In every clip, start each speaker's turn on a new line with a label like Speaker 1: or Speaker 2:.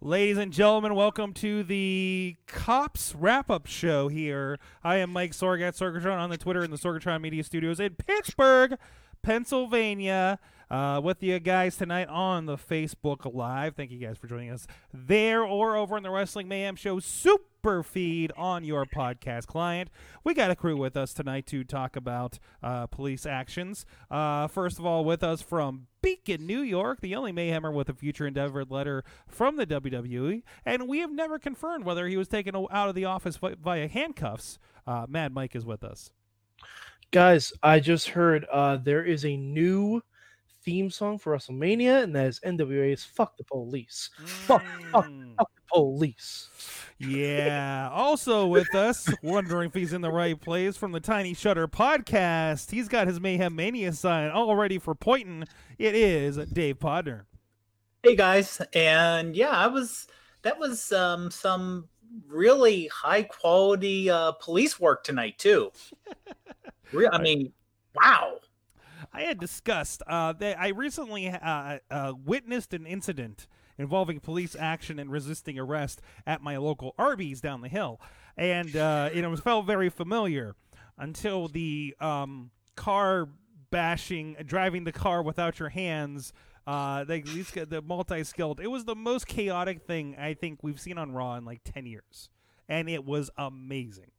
Speaker 1: Ladies and gentlemen, welcome to the Cops wrap up show here. I am Mike Sorg at Sorgatron on the Twitter in the Sorgatron Media Studios in Pittsburgh, Pennsylvania. Uh, with you guys tonight on the Facebook Live. Thank you guys for joining us there or over on the Wrestling Mayhem Show super feed on your podcast client. We got a crew with us tonight to talk about uh, police actions. Uh, first of all, with us from Beacon, New York, the only Mayhemmer with a future endeavored letter from the WWE, and we have never confirmed whether he was taken out of the office vi- via handcuffs. Uh, Mad Mike is with us.
Speaker 2: Guys, I just heard uh, there is a new theme song for WrestleMania, and that is NWA's "Fuck the Police." Fuck, fuck,
Speaker 1: Mm.
Speaker 2: fuck the police.
Speaker 1: Yeah. Also with us, wondering if he's in the right place from the Tiny Shutter podcast. He's got his Mayhem Mania sign all ready for pointing. It is Dave Podnar.
Speaker 3: Hey guys, and yeah, I was that was um some really high quality uh police work tonight too. Re- I mean, wow.
Speaker 1: I had discussed uh, that I recently uh, uh, witnessed an incident involving police action and resisting arrest at my local Arby's down the hill, and uh, it felt very familiar until the um, car bashing, driving the car without your hands. Uh, they, these the multi-skilled. It was the most chaotic thing I think we've seen on Raw in like ten years, and it was amazing.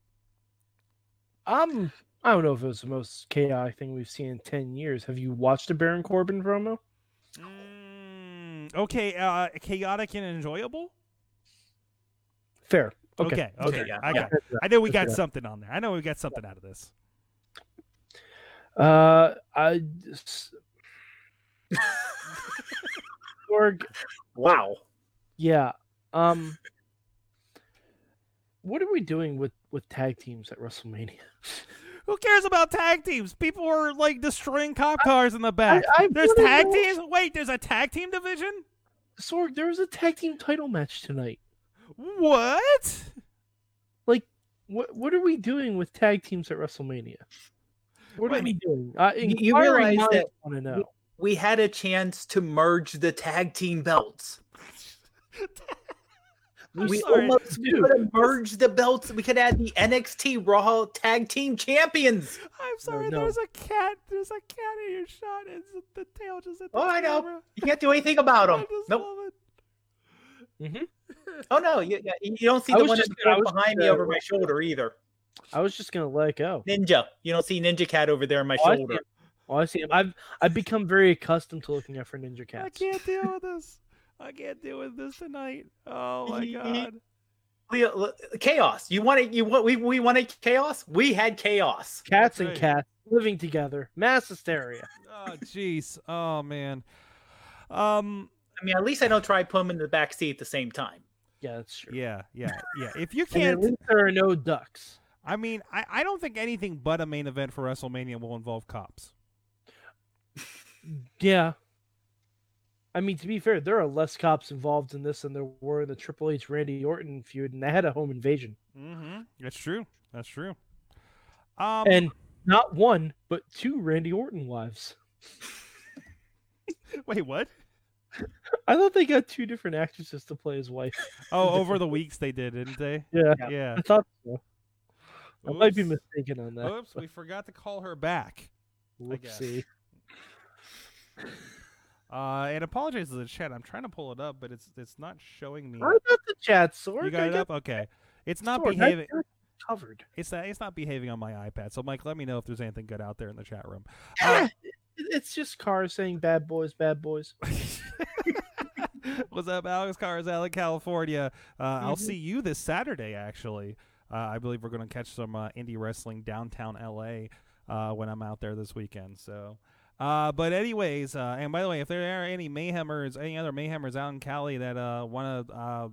Speaker 2: Um, I don't know if it was the most chaotic thing we've seen in ten years. Have you watched a Baron Corbin promo?
Speaker 1: Mm, okay, uh, chaotic and enjoyable.
Speaker 2: Fair.
Speaker 1: Okay,
Speaker 2: Okay.
Speaker 1: okay,
Speaker 3: yeah,
Speaker 1: I
Speaker 3: yeah.
Speaker 1: got. I know we got something on there. I know we got something out of this.
Speaker 2: Uh, I. s- Sorg,
Speaker 3: Wow.
Speaker 2: yeah. Um, what are we doing with with tag teams at WrestleMania?
Speaker 1: Who cares about tag teams? People are like destroying cop cars in the back.
Speaker 2: I
Speaker 1: there's
Speaker 2: wanna
Speaker 1: tag
Speaker 2: know-
Speaker 1: teams. Wait, there's a tag team division.
Speaker 2: Sorg, there was a tag team title match tonight.
Speaker 1: What?
Speaker 2: Like, what what are we doing with tag teams at WrestleMania? What are we doing? Uh,
Speaker 3: you- you realize
Speaker 2: minds
Speaker 3: that-
Speaker 2: want to know.
Speaker 3: We had a chance to merge the tag team belts.
Speaker 1: I'm
Speaker 3: we
Speaker 1: sorry.
Speaker 3: almost we
Speaker 2: Dude.
Speaker 3: could have merged the belts. We could add the NXT Raw Tag Team Champions.
Speaker 1: I'm sorry.
Speaker 2: no.
Speaker 1: There's a cat. There's a cat in your shot. It's the tail just hit the
Speaker 3: Oh, I know. You can't do anything about
Speaker 1: I
Speaker 3: them.
Speaker 1: just
Speaker 3: Nope.
Speaker 1: love it. Mm-hmm.
Speaker 3: Oh no, you, you don't see
Speaker 2: I
Speaker 3: the one
Speaker 2: just
Speaker 3: the
Speaker 2: gonna- I
Speaker 3: front
Speaker 2: was
Speaker 3: behind
Speaker 2: just
Speaker 3: me over my shoulder either.
Speaker 2: I was just gonna let go.
Speaker 3: Ninja. You don't see Ninja Cat over there on my
Speaker 2: Oh, I see
Speaker 3: shoulder.
Speaker 2: him. Oh, I see him. I've I've become very accustomed to looking out for Ninja Cats.
Speaker 1: I can't deal with this. I can't deal with this tonight. Oh my god.
Speaker 3: Leo- Chaos. You wanted you want we we wanted chaos. We had chaos.
Speaker 2: Cats
Speaker 1: That's
Speaker 2: and cats living together, mass hysteria.
Speaker 1: Oh jeez. Oh man. Um.
Speaker 3: I mean, at least I don't try to put them in the back seat at the same time.
Speaker 2: Yeah, that's true.
Speaker 1: Yeah. Yeah. Yeah. If you can't,
Speaker 2: least there are no ducks.
Speaker 1: I mean, I, I don't think anything but a main event for WrestleMania will involve cops.
Speaker 2: Yeah. I mean, to be fair, there are less cops involved in this than there were in the Triple H Randy Orton feud, and they had a home invasion.
Speaker 1: Mm-hmm. That's true. That's true. Um.
Speaker 2: And not one, but two Randy Orton wives.
Speaker 1: wait, what?
Speaker 2: I thought they got two different actresses to play his wife.
Speaker 1: Oh, over the weeks they did, didn't they?
Speaker 2: Yeah,
Speaker 1: Yeah.
Speaker 2: I thought so. I might be mistaken on that.
Speaker 1: Oops, we forgot to call her back. I guess.
Speaker 2: Whoopsie.
Speaker 1: Uh, and apologize to the chat. I'm trying to pull it up, but it's it's not showing me.
Speaker 2: I got the chat sword.
Speaker 1: You got it up? Okay. It's not
Speaker 2: Sorg,
Speaker 1: behaving.
Speaker 2: covered.
Speaker 1: It's not. It's not behaving on my iPad. So, Mike, let me know if there's anything good out there in the chat room.
Speaker 2: It- it's just cars saying "bad boys, bad boys."
Speaker 1: What's up, Alex Carzell, California? Uh, I'll
Speaker 2: Mhm.
Speaker 1: see you this Saturday. Actually, uh, I believe we're going to catch some uh, indie wrestling downtown LA uh, when I'm out there this weekend. So, Uh, but anyways, uh, and by the way, if there are any Mayhemers, any other Mayhemers out in Cali that uh, want to uh,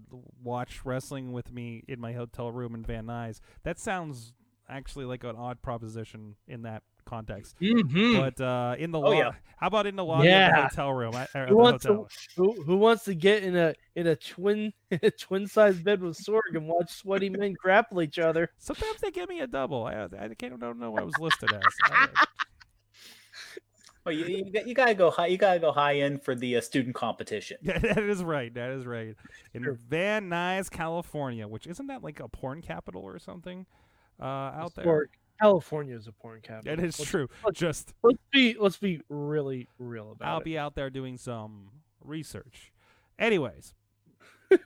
Speaker 1: watch wrestling with me in my hotel room in Van Nuys, that sounds actually like an odd proposition in that context.
Speaker 2: Mm-hmm.
Speaker 1: But uh, in the
Speaker 3: Oh,
Speaker 1: lo-
Speaker 3: yeah.
Speaker 1: how about in the lobby of the hotel room? I,
Speaker 2: Who wants
Speaker 1: hotel?
Speaker 2: to who, who wants to get in a in a twin in a twin size bed with Sorg and watch sweaty men grapple each other?
Speaker 1: Sometimes they give me a double. I, I can't don't know what I was listed as.
Speaker 3: Well, you, you, got- you gotta go high. You gotta go high end for the uh, student competition.
Speaker 1: Yeah, that is right. That is right. In
Speaker 2: Sure.
Speaker 1: Van Nuys, California, which isn't that like a porn capital or something uh, out there?
Speaker 2: Sorg, California is a porn capital.
Speaker 1: It is
Speaker 2: let's,
Speaker 1: true.
Speaker 2: let's-
Speaker 1: Just
Speaker 2: Let's be let's be really real about it.
Speaker 1: I'll be out there doing some research. Anyways.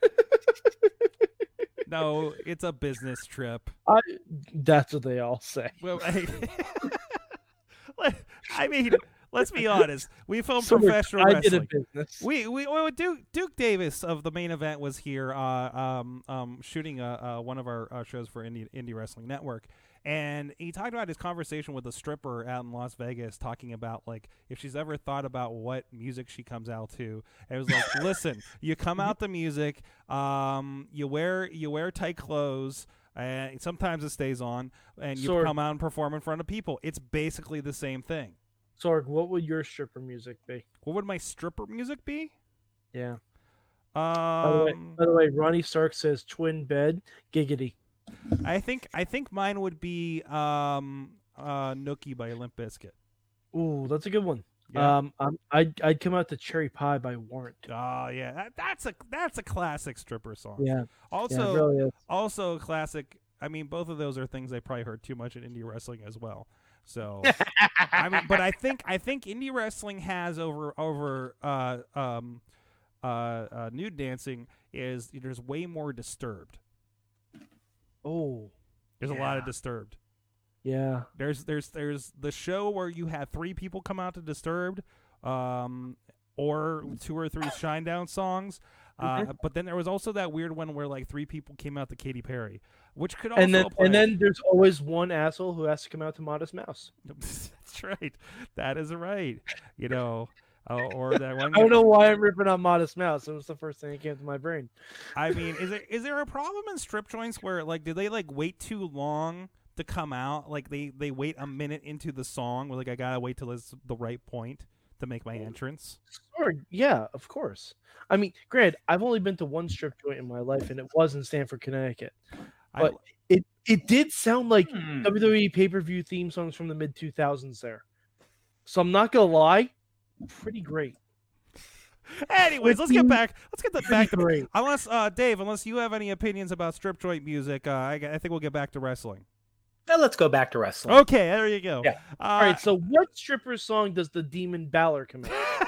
Speaker 1: no, it's a business trip.
Speaker 2: I, that's what they all say.
Speaker 1: Well, I, I mean, let's be honest. We film
Speaker 2: Sorg,
Speaker 1: professional
Speaker 2: I
Speaker 1: wrestling.
Speaker 2: did a business.
Speaker 1: We we well, Duke Duke Davis of the main event was here, uh, um, um, shooting uh, uh, one of our uh, shows for Indie Indie Wrestling Network, and he talked about his conversation with a stripper out in Las Vegas, talking about like if she's ever thought about what music she comes out to. And it was like, listen, you come out the music, um, you wear you wear tight clothes. And sometimes it stays on, and you come out and perform in front of people. It's basically the same thing.
Speaker 2: Sorg, what would your stripper music be?
Speaker 1: What would my stripper music be?
Speaker 2: Yeah. By the way,
Speaker 1: Um,
Speaker 2: by the way, Ronnie Stark says twin bed, giggity.
Speaker 1: I think I think mine would be um uh Nookie by Limp Bizkit.
Speaker 2: Ooh, that's a good one.
Speaker 1: Yeah.
Speaker 2: Um, I'm, I'd I'd come out to Cherry Pie by Warrant.
Speaker 1: Oh yeah, that, that's a that's a classic stripper song.
Speaker 2: Yeah,
Speaker 1: Also,
Speaker 2: yeah, really
Speaker 1: also a classic. I mean, both of those are things I probably heard too much in indie wrestling as well. So, I mean, but I think I think indie wrestling has over over uh um uh, uh nude dancing is there's way more disturbed.
Speaker 2: Oh,
Speaker 1: There's a lot of disturbed.
Speaker 2: yeah.
Speaker 1: There's there's there's the show where you had three people come out to Disturbed, um, or two or three Shinedown songs. Uh,
Speaker 2: Mm-hmm.
Speaker 1: But then there was also that weird one where like three people came out to Katy Perry, which could also
Speaker 2: And then
Speaker 1: apply.
Speaker 2: and then there's always one asshole who has to come out to Modest Mouse.
Speaker 1: that's right, that is right. You know, uh, or that one.
Speaker 2: I don't know why I'm ripping on Modest Mouse. It was the first thing that came to my brain.
Speaker 1: I mean, is there is there a problem in strip joints where like do they like wait too long to come out? Like they they wait a minute into the song, where like I gotta wait till it's the right point to make my entrance.
Speaker 2: Sure, yeah, of course. I mean, granted, I've only been to one strip joint in my life, and it was in Stamford, Connecticut.
Speaker 1: I,
Speaker 2: But it it did sound like
Speaker 3: Hmm.
Speaker 2: WWE pay per view theme songs from the mid 2000s there. So I'm not gonna lie, pretty great.
Speaker 1: Anyways, let's get back. Let's get the back to
Speaker 2: great.
Speaker 1: unless uh, Dave, unless you have any opinions about strip joint music, uh, I, I think we'll get back to wrestling.
Speaker 3: Now let's go back to wrestling.
Speaker 1: Okay, there you go.
Speaker 3: Yeah.
Speaker 1: Uh,
Speaker 2: All right, so what stripper song does the Demon Balor come in?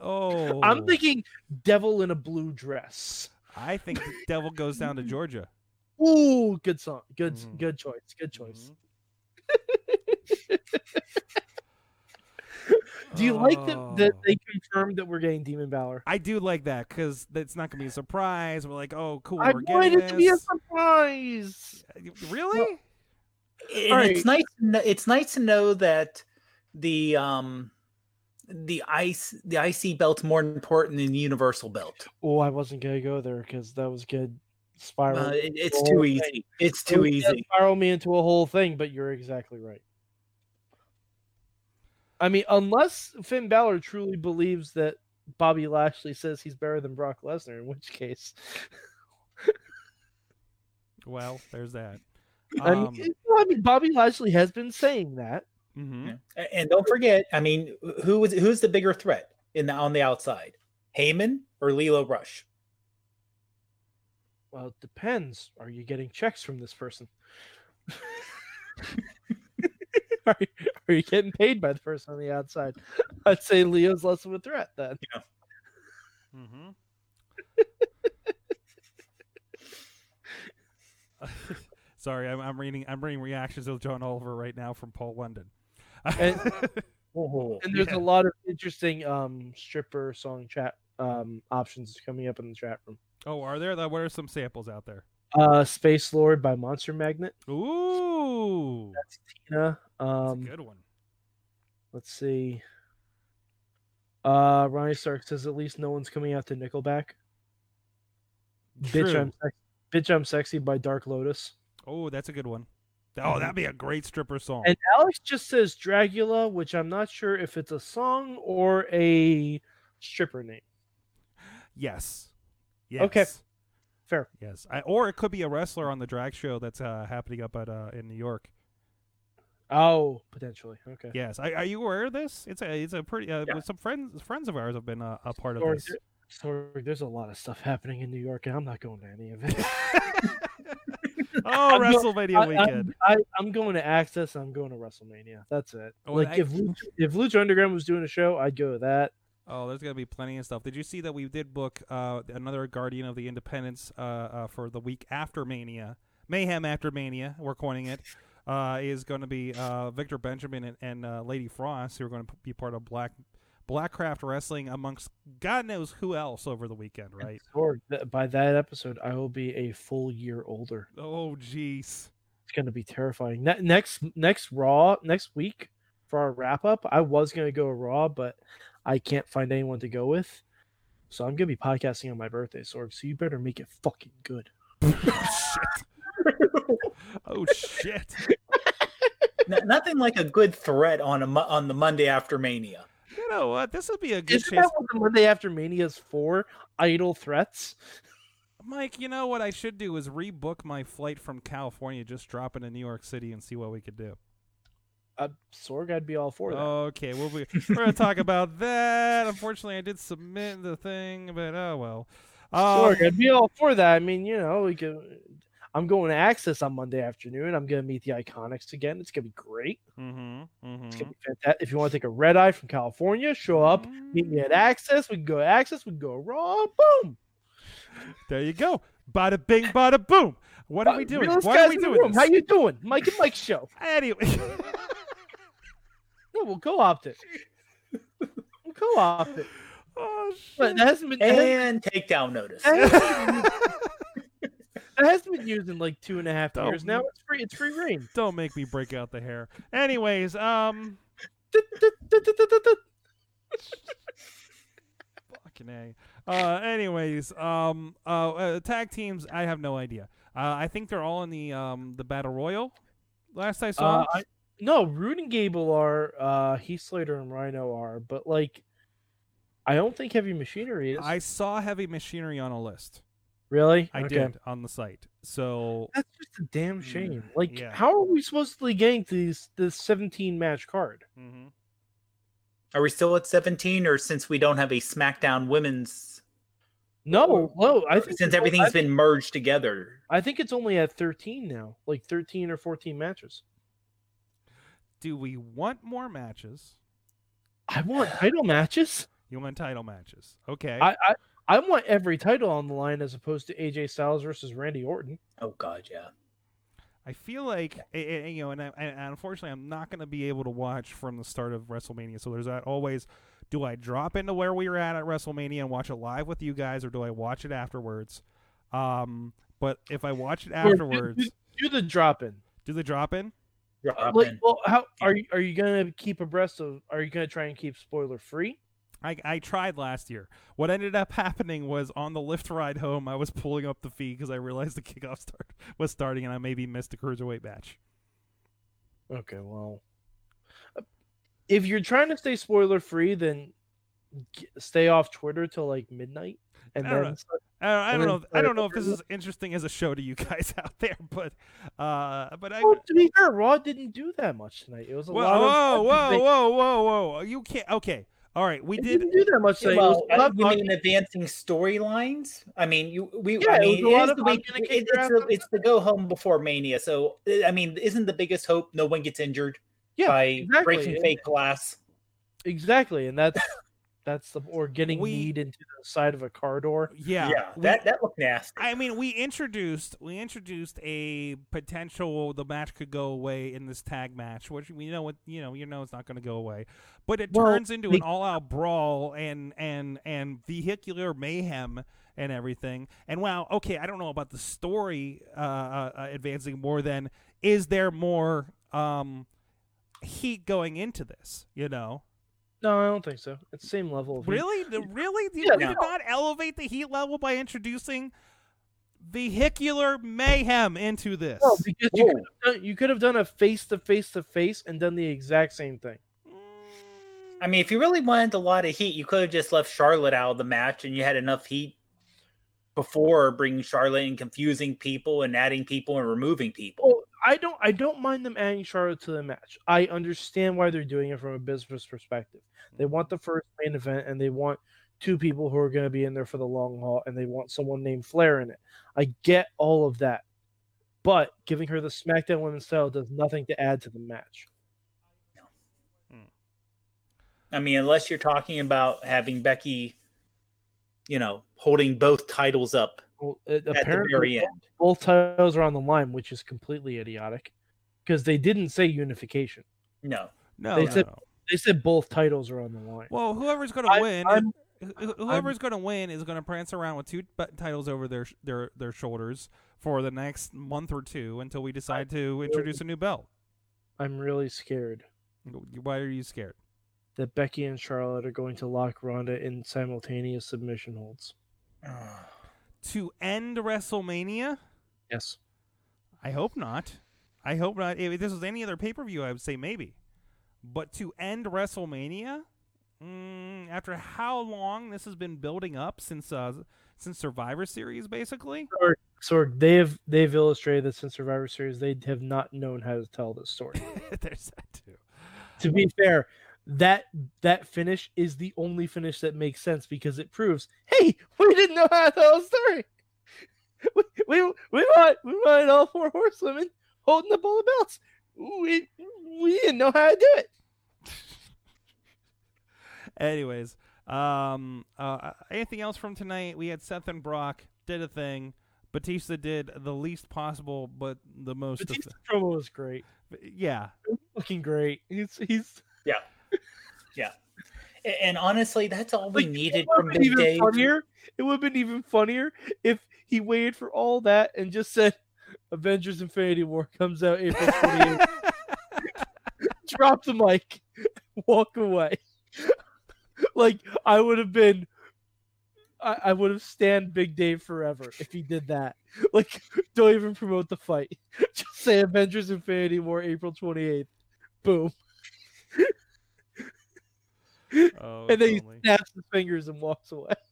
Speaker 1: oh,
Speaker 2: I'm thinking Devil in a Blue Dress.
Speaker 1: I think the devil goes down to Georgia.
Speaker 2: Ooh, good song. Good
Speaker 1: Mhm.
Speaker 2: good choice. Good choice. Do you like that, that
Speaker 1: Oh.
Speaker 2: they confirmed that we're getting Demon Balor?
Speaker 1: I do like that because it's not gonna be a surprise. We're like, oh, cool,
Speaker 2: I
Speaker 1: we're
Speaker 2: wanted it to be a surprise.
Speaker 1: Really?
Speaker 3: And
Speaker 2: All
Speaker 3: it's nice. It's nice to know that the um the ice the IC belt's more important than the universal belt.
Speaker 2: Oh, I wasn't gonna go there because that was good. Spiral.
Speaker 3: Uh, it- it's too
Speaker 2: whole
Speaker 3: easy.
Speaker 2: thing.
Speaker 3: It's too
Speaker 2: was gonna
Speaker 3: easy.
Speaker 2: Spiral me into a whole thing, but you're exactly right. I mean, unless Finn Balor truly believes that Bobby Lashley says he's better than Brock Lesnar, in which case,
Speaker 1: Well, there's that.
Speaker 2: I
Speaker 1: Um,
Speaker 2: mean, I mean, Bobby Lashley has been saying that.
Speaker 1: Mhm.
Speaker 3: A- And don't forget, I mean, who was who's the bigger threat in the on the outside? Heyman or Lio Rush?
Speaker 2: Well, it depends. Are you getting checks from this person? are, you, are you getting paid by the person on the outside? I'd say Lio's less of a threat then.
Speaker 1: Mm-hmm. Sorry, I'm, I'm reading. I'm reading reactions of John Oliver right now from Paul London.
Speaker 2: And-
Speaker 3: Oh,
Speaker 2: And there's
Speaker 1: Yeah.
Speaker 2: a lot of interesting um, stripper song chat um, options coming up in the chat room.
Speaker 1: oh, are there? What are some samples out there?
Speaker 2: Uh, Space Lord by Monster Magnet.
Speaker 1: Ooh, that's
Speaker 2: Tina.
Speaker 1: that's
Speaker 2: Um,
Speaker 1: a good one.
Speaker 2: let's see. Uh, Ronnie Stark says at least no one's coming out to Nickelback. Bitch, I'm sex- bitch, I'm sexy by Dark Lotus.
Speaker 1: Oh, that's a good one. Oh, that'd be a great stripper song.
Speaker 2: And Alex just says Dragula, which I'm not sure if it's a song or a stripper name.
Speaker 1: yes. Yes.
Speaker 2: Okay. Fair.
Speaker 1: Yes. I, or it could be a wrestler on the drag show that's uh, happening up at uh, in New York.
Speaker 2: Oh, potentially. Okay.
Speaker 1: Yes. I, are you aware of this? It's a it's a pretty uh,
Speaker 3: Yeah.
Speaker 1: some friends friends of ours have been uh, a part of this.
Speaker 2: Sorg, there's a lot of stuff happening in New York, and I'm not going to any of it.
Speaker 1: oh,
Speaker 2: I'm
Speaker 1: WrestleMania
Speaker 2: I,
Speaker 1: weekend.
Speaker 2: I, I'm going to Access. I'm going to WrestleMania. That's it.
Speaker 1: Oh,
Speaker 2: like
Speaker 1: I-
Speaker 2: if Lucha, if Lucha Underground was doing a show, I'd go to that.
Speaker 1: Oh, there's gonna be plenty of stuff. Did you see that we did book uh, another Guardian of the Independence uh, uh, for the week after Mania, Mayhem after Mania? We're coining it. Uh, is going to be uh, Victor Benjamin and, and uh, Lady Frost, who are going to be part of Black Blackcraft Wrestling, amongst God knows who else over the weekend, right?
Speaker 2: Or th- by that episode, I will be a full year older.
Speaker 1: Oh, jeez.
Speaker 2: It's going to be terrifying. Ne- next next Raw next week for our wrap up, I was going to go Raw, but I can't find anyone to go with. So I'm going to be podcasting on my birthday, Sorg. So you better make it fucking good.
Speaker 1: Oh, shit. oh shit.
Speaker 3: N- nothing like a good threat on a mo- on the Monday after Mania.
Speaker 1: You know what? This would be a good
Speaker 2: Isn't
Speaker 1: chance.
Speaker 2: that the Monday after Mania is for? Idle threats.
Speaker 1: Mike, you know what I should do is rebook my flight from California, just drop into New York City and see what we could do.
Speaker 2: Uh, Sorg, I'd be all for that.
Speaker 1: Okay, we'll be, we're going to talk about that. Unfortunately, I did submit the thing, but oh well. Um,
Speaker 2: Sorg, I'd be all for that. I mean, you know, we could. I'm going to Access on Monday afternoon. I'm going to meet the Iconics again. It's going to be great.
Speaker 1: mhm, mhm.
Speaker 2: It's going to be fantastic. If you want to take a red eye from California, show up, meet me at Access. We can go to Access. We can go Raw. Boom.
Speaker 1: There you go. Bada bing, bada boom. What are we doing?
Speaker 2: Realest
Speaker 1: Why are we doing
Speaker 2: room.
Speaker 1: this?
Speaker 2: How you doing? Mike and Mike show.
Speaker 1: Anyway,
Speaker 2: No, we'll co-opt it. We'll co-opt it.
Speaker 1: oh
Speaker 2: But
Speaker 1: shit.
Speaker 2: that hasn't been. That hasn't,
Speaker 3: And takedown notice.
Speaker 2: Been- that been used in like two and a half
Speaker 1: Don't-
Speaker 2: years now. It's free. It's free reign.
Speaker 1: Don't make me break out the hair. Anyways, um, fucking a. Uh, anyways, um, uh, uh, tag teams. I have no idea. Uh, I think they're all in the um the battle royal. Last I saw.
Speaker 2: Uh, I, no, Rude and Gable are. Uh, Heath Slater and Rhyno are, but like, I don't think Heavy Machinery is.
Speaker 1: I saw heavy machinery on a list.
Speaker 2: Really?
Speaker 1: I
Speaker 2: Okay.
Speaker 1: did on the site. So
Speaker 2: That's just a damn shame. Like,
Speaker 1: Mm, yeah.
Speaker 2: how are we supposedly getting to these this 17 match card?
Speaker 1: mhm.
Speaker 3: Are we still at 17, or since we don't have a SmackDown Women's,
Speaker 2: No, no. I think
Speaker 3: since
Speaker 2: it's-
Speaker 3: everything's
Speaker 2: I,
Speaker 3: been merged together?
Speaker 2: I think it's only at 13 now, like 13 or 14 matches.
Speaker 1: do we want more matches?
Speaker 2: I want title matches.
Speaker 1: You want title matches? Okay.
Speaker 2: I, I I want every title on the line as opposed to AJ Styles versus Randy Orton.
Speaker 3: Oh God, yeah.
Speaker 1: I feel like eh, you know, and, I, and unfortunately, I'm not going to be able to watch from the start of WrestleMania. So there's that always. Do I drop into where we were at at WrestleMania and watch it live with you guys, or do I watch it afterwards? Um, but if I watch it
Speaker 2: Or do-
Speaker 1: afterwards,
Speaker 2: do, do the drop in.
Speaker 1: do the drop in?
Speaker 3: Drop
Speaker 2: Like,
Speaker 3: in.
Speaker 2: well, how are you? Are you gonna keep abreast of? Are you gonna try and keep spoiler free?
Speaker 1: I, I tried last year. What ended up happening was on the lift ride home, I was pulling up the feed because I realized the kickoff start was starting, and I maybe missed a cruiserweight match.
Speaker 2: Okay, well, uh, if you're trying to stay spoiler free, then stay off Twitter till like midnight, and
Speaker 1: I
Speaker 2: then
Speaker 1: know. I don't, I don't
Speaker 2: then
Speaker 1: know. I don't know if this is interesting as a show to you guys out there, but uh, but I.
Speaker 2: Well, to be fair, Raw didn't do that much tonight. It was a
Speaker 1: Whoa,
Speaker 2: lot
Speaker 1: whoa,
Speaker 2: of
Speaker 1: whoa,
Speaker 2: they-
Speaker 1: whoa, whoa, whoa! You can't. Okay, all right. We
Speaker 2: It
Speaker 1: did.
Speaker 2: didn't do that much
Speaker 3: Yeah,
Speaker 2: was
Speaker 3: well,
Speaker 2: a
Speaker 3: uh, you
Speaker 2: of-
Speaker 3: mean advancing storylines? I mean, you we.
Speaker 2: Yeah,
Speaker 3: I
Speaker 2: it
Speaker 3: mean,
Speaker 2: was a lot
Speaker 3: it is
Speaker 2: of
Speaker 3: the week.
Speaker 2: gonna
Speaker 3: It, it's,
Speaker 2: your ass
Speaker 3: the,
Speaker 2: out.
Speaker 3: it's the go home before Mania. So I mean, isn't the biggest hope no one gets injured
Speaker 2: yeah,
Speaker 3: by
Speaker 2: exactly.
Speaker 3: breaking fake glass?
Speaker 2: exactly, and that's that's the or getting
Speaker 1: We-
Speaker 2: kneed into the side of a car door.
Speaker 1: Yeah,
Speaker 3: Yeah,
Speaker 1: we-
Speaker 3: that that looked nasty.
Speaker 1: I mean, we introduced we introduced a potential the match could go away in this tag match, which we know what you know you know it's not going to go away, but it
Speaker 2: Well,
Speaker 1: turns into an all out brawl and and and vehicular mayhem and everything. And wow, okay, I don't know about the story uh, uh, uh, advancing more than is there more um heat going into this. You know,
Speaker 2: No, I don't think so. It's the same level of heat.
Speaker 1: really, The- really, you,
Speaker 2: Yeah,
Speaker 1: you did not elevate the heat level by introducing vehicular mayhem into this.
Speaker 2: No, because you could, have done, you could have done a face to face to face and done the exact same thing. Mm.
Speaker 3: I mean, if you really wanted a lot of heat, you could have just left Charlotte out of the match, and you had enough heat before bringing Charlotte and confusing people and adding people and removing people.
Speaker 2: Well, I don't I don't mind them adding Charlotte to the match. I understand why they're doing it from a business perspective. They mm. want the first main event and they want two people who are going to be in there for the long haul and they want someone named Flair in it. I get all of that. But giving her the SmackDown Women's title does nothing to add to the match. Hmm.
Speaker 3: I mean, unless you're talking about having Becky, you know, holding both titles up
Speaker 2: Well, it,
Speaker 3: at the
Speaker 2: apparently,
Speaker 3: very end.
Speaker 2: both titles are on the line, which is completely idiotic because they didn't say unification.
Speaker 3: No.
Speaker 1: no,
Speaker 2: they
Speaker 1: no,
Speaker 2: said-
Speaker 1: no.
Speaker 2: They said both titles are on the line.
Speaker 1: Well, whoever's going to win,
Speaker 2: I'm-
Speaker 1: wh- wh- whoever's going to win is going to prance around with two titles over their their their shoulders for the next month or two until we decide to introduce a new belt.
Speaker 2: I'm really scared
Speaker 1: Why are you scared?
Speaker 2: that Becky and Charlotte are going to lock Ronda in simultaneous submission holds.
Speaker 1: To end WrestleMania?
Speaker 2: Yes.
Speaker 1: I hope not. I hope not. If this was any other pay per view, I would say maybe. But to end WrestleMania, mm, after how long this has been building up since uh, since Survivor Series, basically.
Speaker 2: So they have they've illustrated that since Survivor Series they have not known how to tell this story.
Speaker 1: There's that too.
Speaker 2: to be fair, that that finish is the only finish that makes sense because it proves, hey, we didn't know how to tell a story. We we we want we wanted all four horsewomen holding the all of belts. We we didn't know how to do it.
Speaker 1: Anyways, um, uh, anything else from tonight? We had Seth and Brock did a thing. Batista did the least possible, but the most.
Speaker 2: Batista's promo was great,
Speaker 1: yeah,
Speaker 2: looking great. He's he's
Speaker 3: A- And honestly, that's all we
Speaker 2: Like,
Speaker 3: needed from Big Dave.
Speaker 2: funnier. It would have been even funnier if he waited for all that and just said, "Avengers: Infinity War comes out April 28th." drop the mic, walk away. like I would have been, I, I would have stand Big Dave forever if he did that. Like, don't even promote the fight. Just say Avengers: Infinity War, April twenty eighth. Boom,
Speaker 1: oh,
Speaker 2: and then he snaps his fingers and walks away.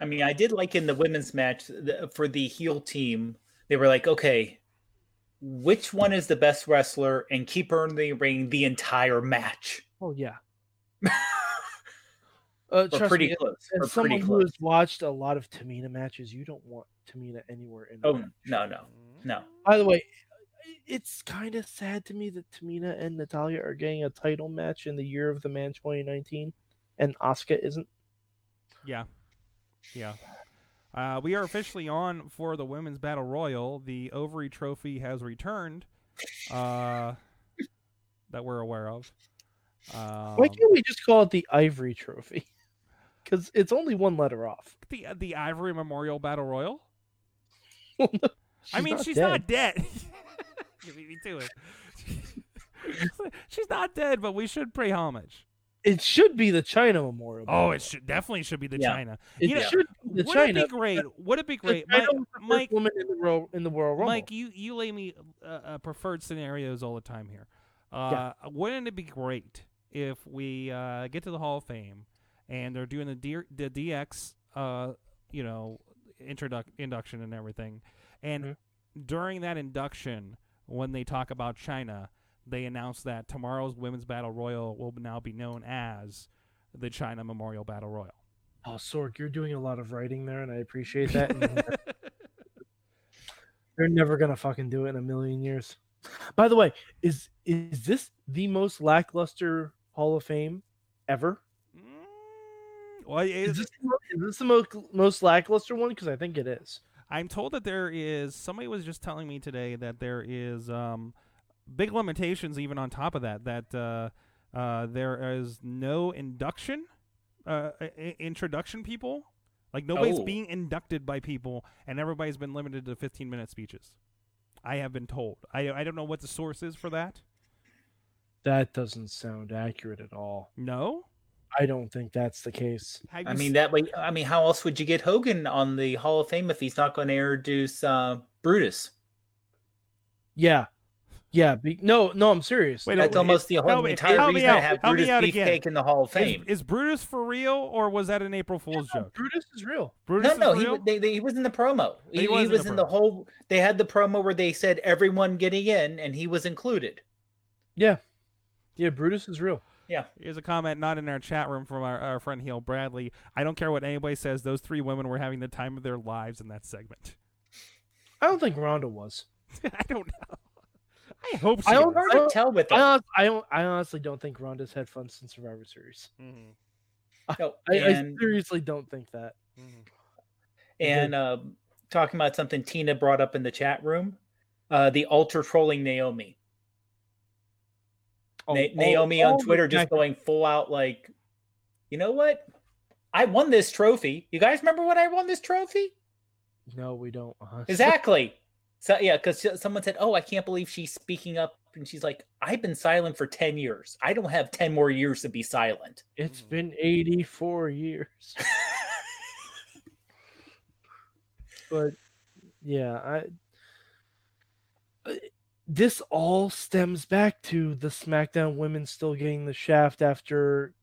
Speaker 3: I mean, I did like in the women's match the, for the heel team, they were like, okay, which one is the best wrestler and keep her in the ring the entire match?
Speaker 2: Oh yeah.
Speaker 3: We're
Speaker 2: uh,
Speaker 3: pretty
Speaker 2: me,
Speaker 3: close. We're
Speaker 2: as someone
Speaker 3: pretty
Speaker 2: who has watched a lot of Tamina matches, you don't want Tamina anywhere in. the
Speaker 3: Oh,
Speaker 2: match.
Speaker 3: no, no, no.
Speaker 2: By the way, it's kind of sad to me that Tamina and Natalya are getting a title match in the Year of the Man 2019, and Asuka isn't.
Speaker 1: Yeah. Yeah. Uh, we are officially on for the women's battle royal. The ovary trophy has returned. Uh, that we're aware of. Um,
Speaker 2: Why can't we just call it the Ivory Trophy? Because it's only one letter off.
Speaker 1: the the Ivory Memorial Battle Royal? I mean, she's
Speaker 2: dead.
Speaker 1: not dead. you beat me to it. she's not dead, but we should pay homage.
Speaker 2: It should be the Chyna Memorial.
Speaker 1: Oh, it should definly should be the
Speaker 3: Yeah.
Speaker 1: Chyna.
Speaker 2: it
Speaker 1: you know,
Speaker 2: should be the
Speaker 1: Would
Speaker 2: Chyna.
Speaker 1: it be great? Would it be great,
Speaker 2: Chyna
Speaker 1: Mike?
Speaker 2: was the first
Speaker 1: Mike,
Speaker 2: woman in the Royal in the Royal Rumble.
Speaker 1: Mike, you you lay me uh, uh, preferred scenarios all the time here. Uh, Wouldn't it be great if we uh, get to the Hall of Fame and they're doing the D- the DX, uh, you know, introduc- induction and everything, and
Speaker 2: Mhm.
Speaker 1: during that induction, when they talk about Chyna, they announce that tomorrow's Women's Battle Royal will now be known as the Chyna Memorial Battle Royal.
Speaker 2: oh, Sorg, you're doing a lot of writing there, and I appreciate that. They're never gonna fucking do it in a million years. By the way, is is this the most lackluster Hall of Fame ever?
Speaker 1: Mm, well,
Speaker 2: Is
Speaker 1: it-
Speaker 2: this, the is this the most most lackluster one? Because I think it is.
Speaker 1: I'm told that there is somebody was just telling me today that there is um, big limitations even on top of that that uh, uh, there is no induction uh, i- i- introduction people like nobody's
Speaker 3: Oh.
Speaker 1: being inducted by people and everybody's been limited to 15 minute speeches I have been told. I I don't know what the source is for that.
Speaker 2: That doesn't sound accurate at all.
Speaker 1: No.
Speaker 2: I don't think that's the case.
Speaker 3: I mean that way. I mean, how else would you get Hogan on the Hall of Fame if he's not going to introduce uh, Brutus?
Speaker 2: Yeah, yeah. Be, no, no, I'm serious.
Speaker 1: Wait,
Speaker 3: That's
Speaker 1: no,
Speaker 3: almost the whole
Speaker 1: me-
Speaker 3: entire
Speaker 1: help
Speaker 3: reason
Speaker 1: out,
Speaker 3: to have
Speaker 1: help
Speaker 3: Brutus
Speaker 1: out again.
Speaker 3: Beefcake in the Hall of Fame.
Speaker 1: is Brutus for real or was that an April Fool's
Speaker 2: No,
Speaker 1: joke?
Speaker 2: Brutus is real.
Speaker 1: Brutus
Speaker 3: no, no,
Speaker 1: is
Speaker 3: he,
Speaker 1: real?
Speaker 3: wa- they, they, he was in the promo.
Speaker 1: He
Speaker 3: He,
Speaker 1: was
Speaker 3: he
Speaker 1: in the
Speaker 3: in the whole. They had the promo where they said everyone getting in, and he was included.
Speaker 2: Yeah, yeah. Brutus is real.
Speaker 1: Here's a comment not in our chat room from our, our friend Heel Bradley. I don't care what anybody says. Those three women were having the time of their lives in that segment.
Speaker 2: I don't think Ronda was.
Speaker 1: I don't know. I hope she
Speaker 2: I don't-
Speaker 1: was.
Speaker 2: I don't-
Speaker 3: tell with
Speaker 2: I,
Speaker 3: them.
Speaker 2: hon- I don't. I honestly don't think Ronda's had fun since Survivor Series.
Speaker 1: Mhm,
Speaker 3: No,
Speaker 2: I, I seriously don't think that.
Speaker 1: mhm.
Speaker 3: and um, talking about something Tina brought up in the chat room, uh, the ultra trolling Naomi.
Speaker 2: Oh,
Speaker 3: Na-
Speaker 2: all-
Speaker 3: Naomi
Speaker 2: all
Speaker 3: on Twitter just
Speaker 2: fact-
Speaker 3: going full out like, you know what? I won this trophy. You guys remember when I won this trophy?
Speaker 2: No, we don't. honestly.
Speaker 3: Exactly. So yeah, because someone said, "Oh, I can't believe she's speaking up," and she's like, "I've been silent for ten years. I don't have ten more years to be silent."
Speaker 2: It's been 84 years. but yeah, I uh, this all stems back to the SmackDown women still getting the shaft after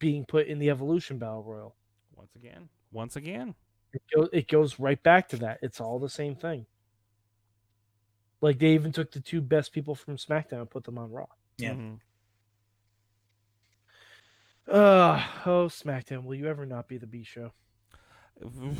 Speaker 2: being put in the Evolution Battle Royal.
Speaker 1: Once again. Once again.
Speaker 2: It goes, it goes right back to that. It's all the same thing. Like they even took the two best people from SmackDown and put them on Raw.
Speaker 3: Yeah.
Speaker 1: Mhm.
Speaker 2: Uh, oh, SmackDown, will you ever not be the B show?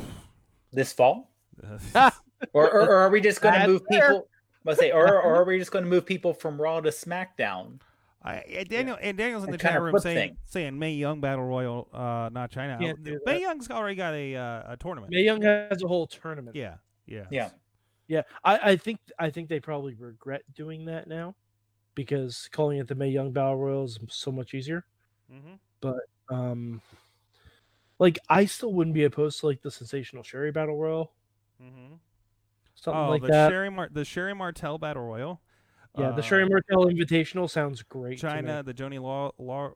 Speaker 3: This fall, or, or, or are we just going to move people? I say, or, or are we just going to move people from Raw to SmackDown?
Speaker 1: I, and Daniel and Daniel's in the chat room saying
Speaker 3: thing.
Speaker 1: saying Mae Young Battle Royal, uh, not Chyna.
Speaker 2: Can't Mae.
Speaker 1: Young's already got a uh, a tournament.
Speaker 2: Mae Young has a whole tournament.
Speaker 1: Yeah, yeah,
Speaker 3: Yeah.
Speaker 2: Yeah, I, I think I think they probably regret doing that now because calling it the Mae Young Battle Royal is so much easier.
Speaker 1: hmm
Speaker 2: Um, like I still wouldn't be opposed to like the Sensational Sherri Battle Royal,
Speaker 1: hmm
Speaker 2: something
Speaker 1: Oh,
Speaker 2: like
Speaker 1: the
Speaker 2: that.
Speaker 1: Sherri Mar- the Sherri Martel Battle Royal.
Speaker 2: yeah, the
Speaker 1: Uh,
Speaker 2: Sherri Martel Invitational sounds great. to me.
Speaker 1: Chyna, the Joni Law, Law.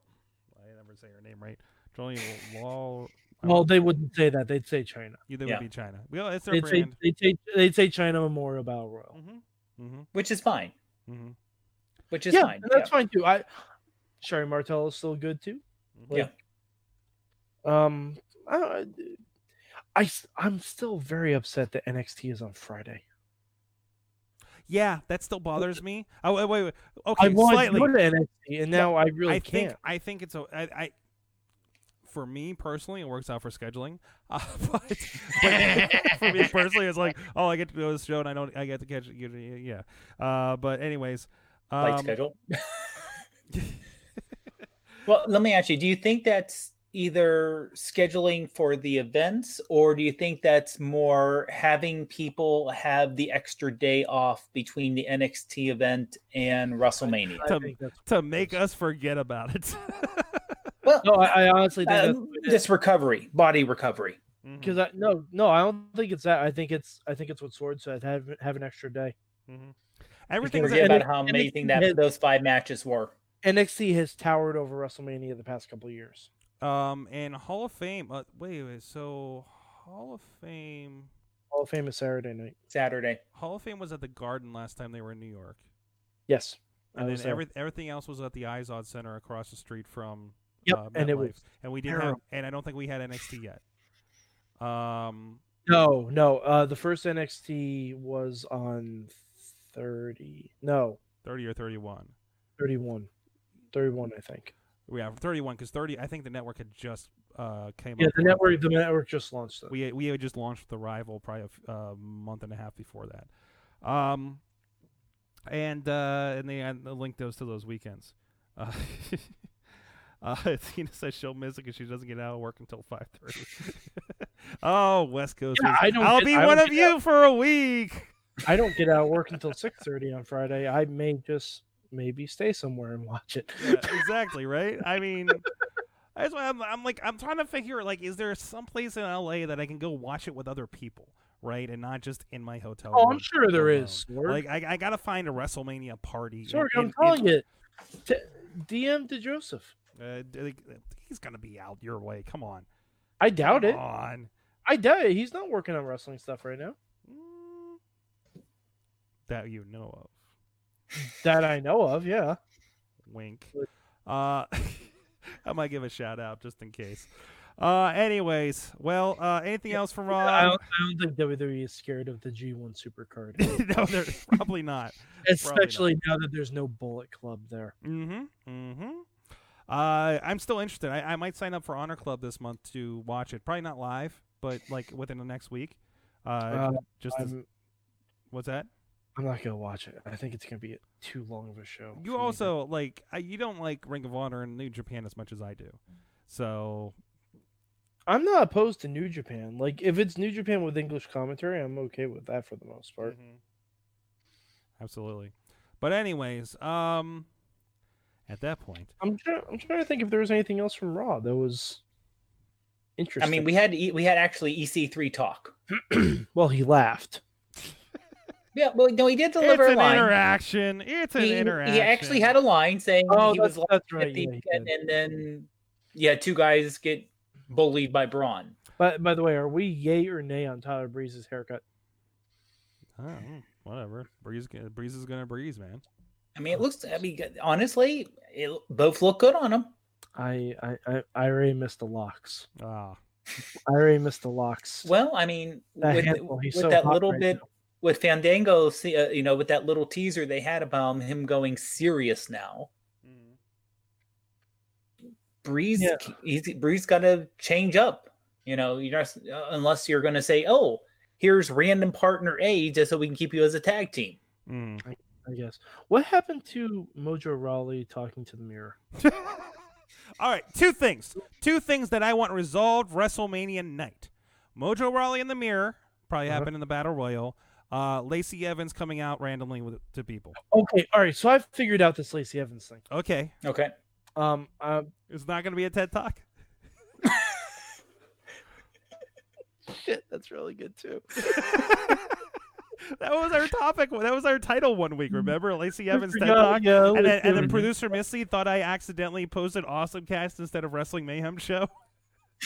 Speaker 1: I never say her name right. Joni Law.
Speaker 2: Well, they wouldn't say that; they'd say Chyna.
Speaker 1: yeah, they
Speaker 3: Yeah.
Speaker 1: would be Chyna. Well, it's their
Speaker 2: They'd say,
Speaker 1: brand.
Speaker 2: they'd say they'd say Chyna Memorial Battle Royal.
Speaker 1: hmm hmm
Speaker 3: Which is fine.
Speaker 1: hmm
Speaker 3: Which is
Speaker 2: yeah,
Speaker 3: fine.
Speaker 2: and that's fine too. I Sherri Martel is still good too.
Speaker 3: Yeah.
Speaker 2: Um, I, I I'm still very upset that NXT is on Friday.
Speaker 1: Yeah, that still bothers me. Oh wait, wait, wait. Okay,
Speaker 2: I want
Speaker 1: slightly.
Speaker 2: to go to NXT, and now I really
Speaker 1: I think
Speaker 2: can't.
Speaker 1: I think it's a I, I for me personally it works out for scheduling. Uh, but, but for me personally it's like oh I get to go to this show and I don't I get to catch it yeah. Uh, but anyways,
Speaker 3: Light
Speaker 1: um,
Speaker 3: schedule. well, let me ask you: Do you think that's either scheduling for the events, or do you think that's more having people have the extra day off between the NXT event and WrestleMania?
Speaker 1: To- to make us forget about it.
Speaker 3: Well,
Speaker 2: no. I, I honestly think that's what it is.
Speaker 3: this recovery, body recovery.
Speaker 2: Because I no no I don't think it's that. I think it's I think it's what Sorg said. Have have an extra day.
Speaker 1: mhm. Everything's
Speaker 3: Forget about how
Speaker 2: and it
Speaker 3: amazing that
Speaker 2: has-
Speaker 3: those five matches were.
Speaker 2: NXT has towered over WrestleMania the past couple of years.
Speaker 1: Um and Hall of Fame. Uh, wait, wait. So Hall of Fame.
Speaker 2: Hall of Fame is Saturday night.
Speaker 3: Saturday.
Speaker 1: Hall of Fame was at the Garden last time they were in New York.
Speaker 2: Yes,
Speaker 1: And
Speaker 2: was
Speaker 1: then every, everything else was at the Izod Center across the street from
Speaker 2: Yep,
Speaker 1: uh,
Speaker 2: and it
Speaker 1: MetLife.
Speaker 2: was
Speaker 1: and we didn't have and I don't think we had NXT yet. Um
Speaker 2: No, no. Uh, the first NXT was on thirty. No,
Speaker 1: 30 or 31.
Speaker 2: 31. 31, I think.
Speaker 1: Yeah, 31 cuz 30 I think the network had just uh came up.
Speaker 2: Yeah,
Speaker 1: the
Speaker 2: network. The network just launched it.
Speaker 1: we we had just launched the rival probably a uh, month and a half before that. Um and uh and they and link those to those weekends. Uh, uh Tina says she'll miss it because she doesn't get out of work until 5:30. oh, West Coast.
Speaker 2: Yeah, I don't
Speaker 1: I'll
Speaker 2: get-
Speaker 1: be
Speaker 2: I
Speaker 1: one of you for a week.
Speaker 2: I don't get out of work until six thirty on Friday. I may just maybe stay somewhere and watch it.
Speaker 1: Yeah, exactly, right? I mean, that's why I'm, I'm like, I'm trying to figure, like, is there some place in LA that I can go watch it with other people, right, and not just in my hotel.
Speaker 2: Oh, I'm sure there
Speaker 1: alone.
Speaker 2: is.
Speaker 1: Like I, I gotta find a WrestleMania party. in-
Speaker 2: I'm
Speaker 1: in-
Speaker 2: calling it. T- DM to Joseph.
Speaker 1: Uh, he's gonna be out your way. Come on.
Speaker 2: I doubt
Speaker 1: Come
Speaker 2: it.
Speaker 1: on.
Speaker 2: I doubt it. He's not working on wrestling stuff right now.
Speaker 1: Mm. That you know of.
Speaker 2: That I know of. Yeah.
Speaker 1: Wink. Uh, I might give a shout out just in case. Uh, anyways, well, uh, anything else from
Speaker 2: I
Speaker 1: Raw?
Speaker 2: don't, I don't think WWE is scared of the G1 Supercard,
Speaker 1: no, they're probably not.
Speaker 2: especially now that there's no Bullet Club there.
Speaker 1: Mm-hmm. Mm-hmm. Uh, I'm still interested. I, I might sign up for Honor Club this month to watch it. Probably not live, but like within the next week. Uh,
Speaker 2: Uh,
Speaker 1: just as, what's that?
Speaker 2: I'm not gonna watch it. I think it's gonna be too long of a show. for me
Speaker 1: You
Speaker 2: to-
Speaker 1: also like I, you don't like Ring of Honor and New Japan as much as I do. So
Speaker 2: I'm not opposed to New Japan. Like if it's New Japan with English commentary, I'm okay with that for the most part.
Speaker 1: Mhm. Absolutely. But anyways, um at that point,
Speaker 2: I'm trying. I'm trying to think if there was anything else from Raw that was interesting.
Speaker 3: I mean, we had E- we had actually EC3 talk.
Speaker 2: well, he laughed.
Speaker 3: Yeah, well, no, he did deliver
Speaker 1: it's
Speaker 3: a
Speaker 1: an
Speaker 3: line.
Speaker 1: interaction. It's an
Speaker 3: he,
Speaker 1: interaction.
Speaker 3: he actually had a line saying
Speaker 2: Oh,
Speaker 3: he was
Speaker 2: that's, right.
Speaker 3: at the-
Speaker 2: yeah, he
Speaker 3: and, and then yeah, two guys get bullied by Braun.
Speaker 2: But by the way, are we yay or nay on Tyler Breeze's haircut?
Speaker 1: Oh, whatever. Breeze, breeze is gonna breeze, man.
Speaker 3: I mean, it looks. I mean, honestly, it both look good on him.
Speaker 2: I I I, I already missed the locks.
Speaker 1: Ah,
Speaker 2: I already missed the locks.
Speaker 3: Well, I mean,
Speaker 2: That
Speaker 3: with,
Speaker 2: handle,
Speaker 3: with
Speaker 2: so
Speaker 3: that little
Speaker 2: right
Speaker 3: bit
Speaker 2: now.
Speaker 3: With Fandango, see, uh, you know, with that little teaser they had about him going serious now. Breeze,
Speaker 2: Yeah.
Speaker 3: he's, Breeze got to change up. You know, you're not, uh, unless you're going to say, "Oh, here's random partner A, just so we can keep you as a tag team."
Speaker 1: Mm.
Speaker 2: I guess. What happened to Mojo Rawley talking to the mirror?
Speaker 1: All right, two things. Two things that I want resolved WrestleMania night. Mojo Rawley in the mirror probably
Speaker 2: Uh-huh.
Speaker 1: happened in the Battle Royal. Uh, Lacey Evans coming out randomly with to people.
Speaker 2: Okay, all right. So I've figured out this Lacey Evans thing.
Speaker 1: Okay,
Speaker 3: Okay,
Speaker 2: Um, uh,
Speaker 1: it's not going to be a TED Talk.
Speaker 2: shit, that's really good too.
Speaker 1: that was our topic. That was our title one week. Remember, Lacey Evans TED
Speaker 2: Yeah,
Speaker 1: Talk.
Speaker 2: yeah,
Speaker 1: And then, and then producer Missy thought I accidentally posted Awesome Cast instead of Wrestling Mayhem Show.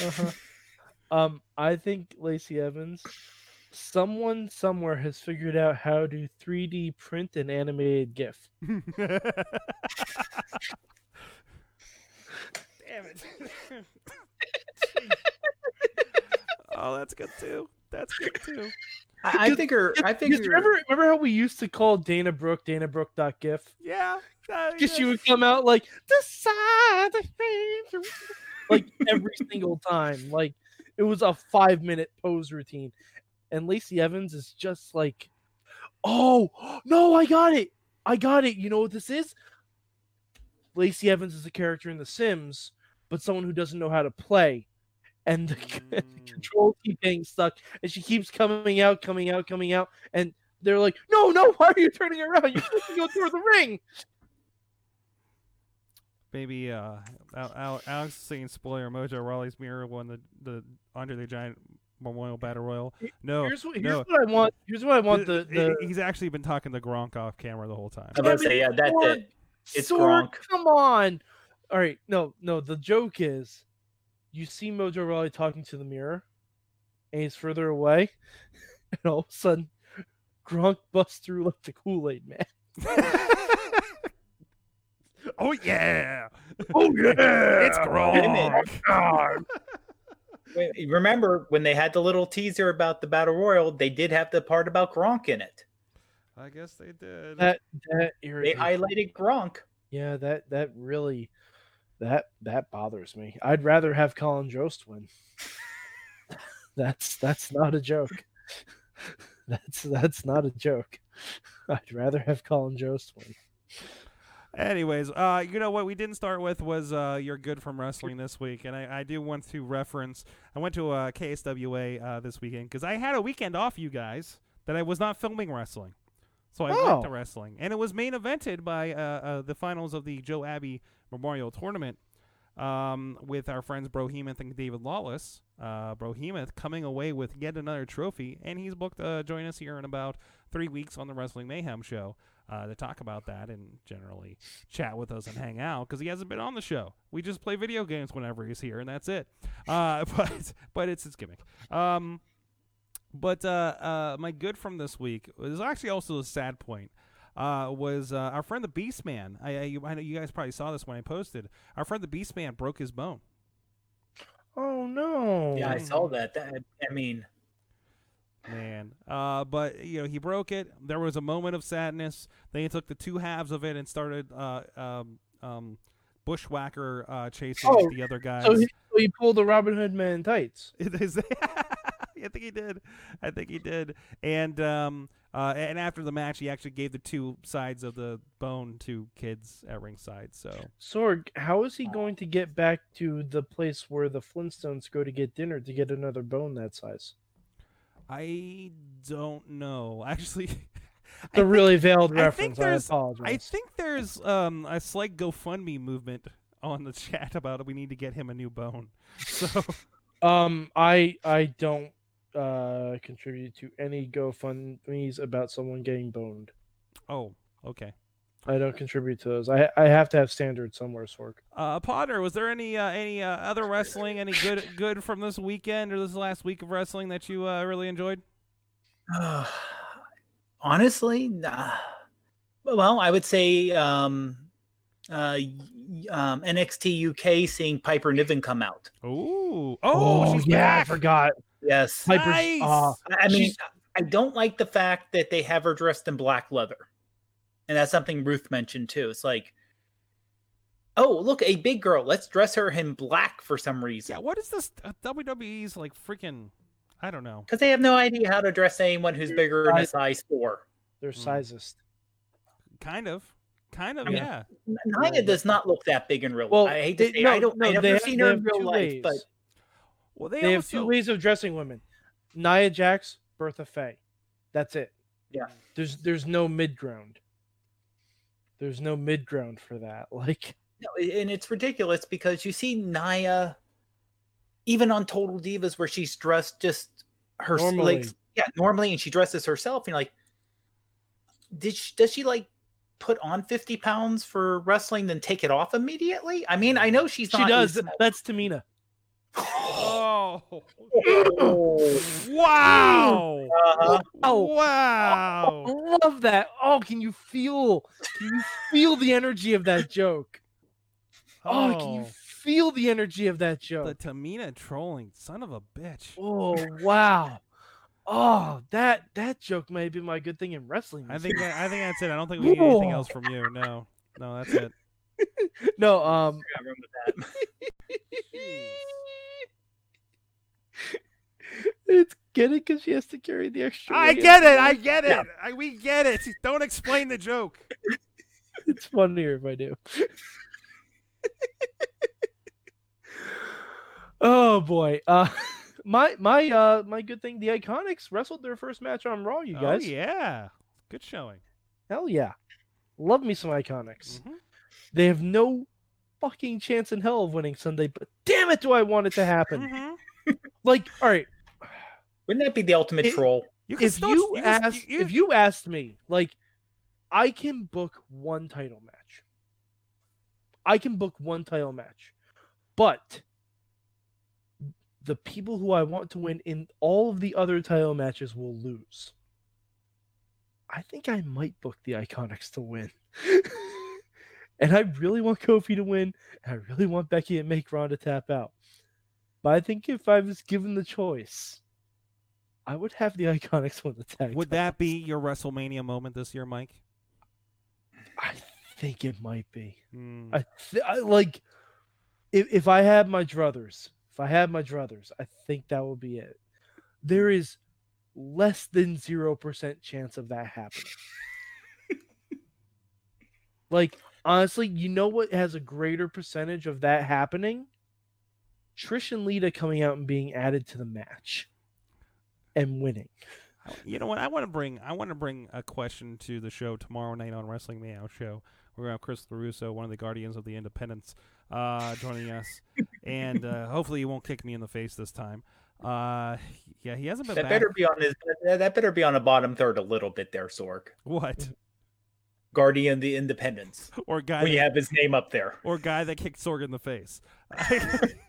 Speaker 2: Uh-huh. Um, I think Lacey Evans. Someone somewhere has figured out how to 3D print an animated GIF.
Speaker 1: Damn it. oh, that's good too. That's good too.
Speaker 3: I, I figure. I
Speaker 2: think
Speaker 3: figure.
Speaker 2: remember, remember how we used to call Dana Brooke Dana Brooke.gif?
Speaker 1: Yeah. uh,
Speaker 2: Because she would come out like the side of me," like every single time. Like it was a five minute pose routine. And Lacey Evans is just like, oh no, I got it. I got it. You know what this is? Lacey Evans is a character in The Sims, but someone who doesn't know how to play. And the, the
Speaker 1: Mm.
Speaker 2: controls keep getting stuck, and she keeps coming out, coming out, coming out, and they're like, "No, no, why are you turning around? You're supposed to go through the ring."
Speaker 1: Maybe uh, Al- Al- Alex is saying spoiler Mojo Rawley's mirror won the, the Andre the Giant Memorial Battle Royal. No,
Speaker 2: here's what, here's
Speaker 1: no.
Speaker 2: what I want. Here's what I want. The,
Speaker 1: He-
Speaker 2: the
Speaker 1: He's actually been talking to Gronk off camera the whole time.
Speaker 3: I'm about to say, yeah, that's
Speaker 2: Sorg,
Speaker 3: it. It's
Speaker 2: Sorg,
Speaker 3: Gronk.
Speaker 2: Come on. All right. No, no. The joke is, you see Mojo Rawley talking to the mirror, and he's further away, and all of a sudden, Gronk busts through like the Kool Aid man.
Speaker 1: oh yeah,
Speaker 2: Oh yeah,
Speaker 1: it's
Speaker 3: Wait a minute.
Speaker 1: Gronk.
Speaker 3: Wait, Remember when they had the little teaser about the battle royal? They did have the part about Gronk in it.
Speaker 1: I guess they did.
Speaker 2: That that
Speaker 3: They highlighted Gronk.
Speaker 2: Yeah, that that really that that bothers me. I'd rather have Colin Jost win. that's that's not a joke. That's that's not a joke. I'd rather have Colin Jost win.
Speaker 1: Anyways, uh, you know what we didn't start with was uh, you're good from wrestling this week, and I, I do want to reference. I went to uh, KSWA uh, this weekend because I had a weekend off, you guys, that I was not filming wrestling, so I
Speaker 2: Oh.
Speaker 1: went to wrestling, and it was main evented by uh, uh, the finals of the Joe Abbey Memorial Tournament. um, with our friends Brohemoth and David Lawless. Uh, Brohemoth coming away with yet another trophy, and he's booked to join us here in about three weeks on the Wrestling Mayhem show uh, to talk about that and generally chat with us and hang out because he hasn't been on the show. We just play video games whenever he's here, and that's it. Uh, but but it's his gimmick. Um, but uh, uh, my good from this week is actually also a sad point. Uh, was uh, our friend the Beastman? I, I, you- I know you guys probably saw this when I posted. Our friend the Beast Man broke his bone.
Speaker 2: Oh no.
Speaker 3: Yeah, I saw that. that I mean,
Speaker 1: Man, uh, but you know he broke it. There was a moment of sadness. Then he took the two halves of it and started uh, um, um, bushwhacker uh, chasing
Speaker 2: Oh,
Speaker 1: the other guys.
Speaker 2: So he, so he pulled the Robin Hood man in tights.
Speaker 1: I think he did. I think he did. And um, uh, and after the match, he actually gave the two sides of the bone to kids at ringside. So
Speaker 2: Sorg, how is he going to get back to the place where the Flintstones go to get dinner to get another bone that size?
Speaker 1: I don't know. Actually,
Speaker 2: a really veiled
Speaker 1: I think
Speaker 2: reference. I,
Speaker 1: there's-
Speaker 2: apologize.
Speaker 1: I think there's um, a slight GoFundMe movement on the chat about it. we need to get him a new bone. So
Speaker 2: Um, I I don't uh contribute to any GoFundmes about someone getting boned.
Speaker 1: oh, okay.
Speaker 2: I don't contribute to those. I I have to have standards somewhere, Sorg.
Speaker 1: Uh, Podnar, was there any uh, any uh, other wrestling, any good good from this weekend or this last week of wrestling that you uh, really enjoyed?
Speaker 3: honestly, nah. well, I would say um, uh, um, NXT UK seeing Piper Niven come out.
Speaker 1: Ooh. Oh, she's
Speaker 2: yeah,
Speaker 1: back.
Speaker 2: I forgot.
Speaker 3: Yes,
Speaker 2: Piper's.
Speaker 1: Nice.
Speaker 2: uh,
Speaker 3: I I mean,
Speaker 2: She's-
Speaker 3: I don't like the fact that they have her dressed in black leather, and that's something Ruth mentioned too. It's like, oh, look, a big girl. Let's dress her in black for some reason.
Speaker 1: Yeah, what is this uh, WWE's like freaking I don't know.
Speaker 3: Because they have no idea how to dress anyone who's bigger than a size four.
Speaker 2: they're
Speaker 1: Mm.
Speaker 2: sizest.
Speaker 1: Kind of. Kind of,
Speaker 3: I mean,
Speaker 1: yeah.
Speaker 3: Nia does not look that big in real life.
Speaker 2: Well,
Speaker 3: I hate to
Speaker 2: they-
Speaker 3: say,
Speaker 2: no,
Speaker 3: I don't.
Speaker 2: no,
Speaker 3: I never
Speaker 2: they have-
Speaker 3: seen her in real
Speaker 2: two
Speaker 3: life,
Speaker 2: ways.
Speaker 3: but
Speaker 1: Well, they,
Speaker 2: They have
Speaker 1: also
Speaker 2: two ways of dressing women: Nia Jax, Bertha Faye. That's it.
Speaker 3: Yeah.
Speaker 2: There's there's no mid ground. There's no mid ground for that. Like
Speaker 3: No, and it's ridiculous because you see Nia, even on Total Divas, where she's dressed just her
Speaker 2: Normally.
Speaker 3: like yeah normally, and she dresses herself. And you're like, did she, does she like put on fifty pounds for wrestling, then take it off immediately? I mean, I know she's
Speaker 2: she does. That's Tamina.
Speaker 1: Oh.
Speaker 3: Oh,
Speaker 1: Wow.
Speaker 3: uh-huh.
Speaker 2: Oh,
Speaker 1: Wow.
Speaker 2: I love that. Oh, can you feel? Can you feel the energy of that joke? Oh, can you feel the energy of that joke? the?
Speaker 1: Tamina trolling son of a bitch.
Speaker 2: Oh wow. Oh, that that joke may be my good thing in wrestling.
Speaker 1: I think
Speaker 2: year.
Speaker 1: that, I think that's it. I don't think we need anything else from you. No. No, that's it.
Speaker 2: no. Um,
Speaker 3: I remember that.
Speaker 2: it's get it because she has to carry the extra.
Speaker 1: I get it. I get it.
Speaker 3: Yeah.
Speaker 1: I, we get it. Don't explain the joke.
Speaker 2: It's funnier if I do. oh boy. Uh my my uh my good thing, the Iconics wrestled their first match on Raw, you guys.
Speaker 1: Oh, yeah. Good showing.
Speaker 2: Hell yeah. Love me some Iconics.
Speaker 1: Mhm.
Speaker 2: They have no fucking chance in hell of winning Sunday, but damn it do I want it to happen.
Speaker 1: Mhm.
Speaker 2: like, all right,
Speaker 3: Wouldn't that be the ultimate
Speaker 2: It-
Speaker 3: troll?
Speaker 1: You
Speaker 2: if
Speaker 1: still-
Speaker 2: you
Speaker 1: can-
Speaker 2: asked if you asked me, like I can book one title match. I can book one title match. But the people who I want to win in all of the other title matches will lose. I think I might book the Iconics to win. and I really want Kofi to win. And I really want Becky and make Ronda tap out. But I think if I was given the choice, I would have the Iconics win the tag.
Speaker 1: Would that be your WrestleMania moment this year, Mike?
Speaker 2: I think it might be.
Speaker 1: Mm.
Speaker 2: I, th- I like if if I had my druthers, if I had my druthers, I think that would be it. There is less than zero percent chance of that happening. like honestly, you know what has a greater percentage of that happening? Trish and Lita coming out and being added to the match and winning.
Speaker 1: You know what? I want to bring I want to bring a question to the show tomorrow night on Wrestling Meow Show we're gonna have Chris LaRusso, one of the Guardians of the Independence, uh, joining us, and uh, hopefully he won't kick me in the face this time. Uh, yeah, he hasn't been
Speaker 3: That
Speaker 1: back.
Speaker 3: better be on his. That that better be on a bottom third a little bit there, Sorg.
Speaker 1: What
Speaker 3: Guardian the Independence.
Speaker 1: or guy
Speaker 3: When you have his name up there.
Speaker 1: or guy that kicked Sorg in the face.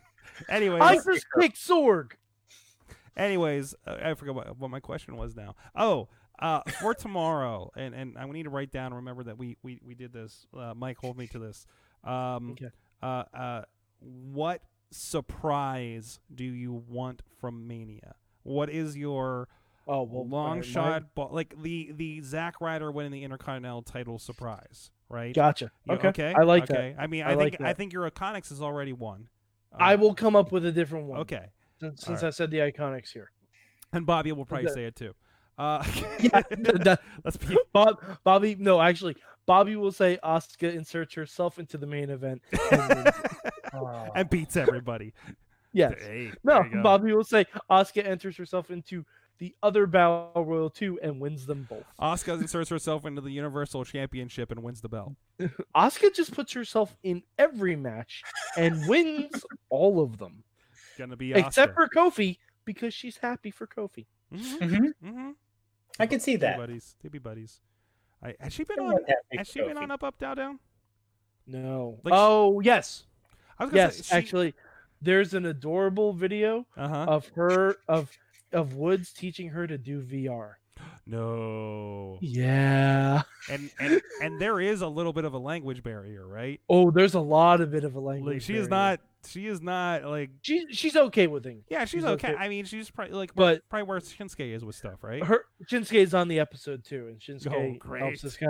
Speaker 1: anyway,
Speaker 2: I just kicked Sorg.
Speaker 1: Anyways, uh, I forgot what, what my question was now. Oh, uh, for tomorrow, and, and I need to write down. Remember that we we, we did this. Uh, Mike, hold me to this. Um,
Speaker 2: Okay.
Speaker 1: uh, uh, what surprise do you want from Mania? What is your
Speaker 2: Oh well,
Speaker 1: long shot, ball, like the the Zack Ryder winning the Intercontinental title surprise, right?
Speaker 2: Gotcha.
Speaker 1: You-
Speaker 2: Okay. I like
Speaker 1: okay. I mean, I,
Speaker 2: I
Speaker 1: think
Speaker 2: like
Speaker 1: I think your Iconics has already won.
Speaker 2: that. I
Speaker 1: Um,
Speaker 2: will come up with a different one.
Speaker 1: Okay,
Speaker 2: Since, since
Speaker 1: Alright.
Speaker 2: I said the iconics here.
Speaker 1: and Bobby will probably
Speaker 2: Okay.
Speaker 1: say it too. Uh,
Speaker 2: Yeah, that-
Speaker 1: let's be
Speaker 2: Bob, Bobby, no, actually, Bobby will say Asuka inserts herself into the main event. And. Oh.
Speaker 1: and beats everybody.
Speaker 2: yes.
Speaker 1: Hey,
Speaker 2: No,
Speaker 1: there you go.
Speaker 2: Bobby will say Asuka enters herself into the other Battle Royal 2 and wins them both.
Speaker 1: Asuka inserts herself into the Universal Championship and wins the belt.
Speaker 2: Asuka just puts herself in every match and wins all of them.
Speaker 1: Gonna be
Speaker 2: Except for Kofi, because she's happy for Kofi.
Speaker 1: mm-hmm,
Speaker 3: Mm-hmm.
Speaker 1: mm-hmm.
Speaker 3: I can see
Speaker 1: They be
Speaker 3: that.
Speaker 1: buddies. They be buddies. I, has she been
Speaker 3: I
Speaker 1: on?
Speaker 3: want that big
Speaker 1: Has she been on up, up, down, down?
Speaker 2: No.
Speaker 1: Like-
Speaker 2: oh, yes.
Speaker 1: I was gonna
Speaker 2: Yes,
Speaker 1: say, she,
Speaker 2: actually, there's an adorable video
Speaker 1: Uh huh.
Speaker 2: of her of of Woods teaching her to do VR.
Speaker 1: no.
Speaker 2: Yeah.
Speaker 1: And and and there is a little bit of a language barrier, right?
Speaker 2: Oh, there's a lot of bit of a language.
Speaker 1: Like she is not. She is not like.
Speaker 2: She she's okay with things.
Speaker 1: Yeah, she's,
Speaker 2: She's
Speaker 1: okay.
Speaker 2: okay.
Speaker 1: I mean, she's probably like,
Speaker 2: But-
Speaker 1: probably where Shinsuke is with stuff, right?
Speaker 2: Her Shinsuke is on the episode too, and Shinsuke
Speaker 1: Oh, great.
Speaker 2: helps this guy.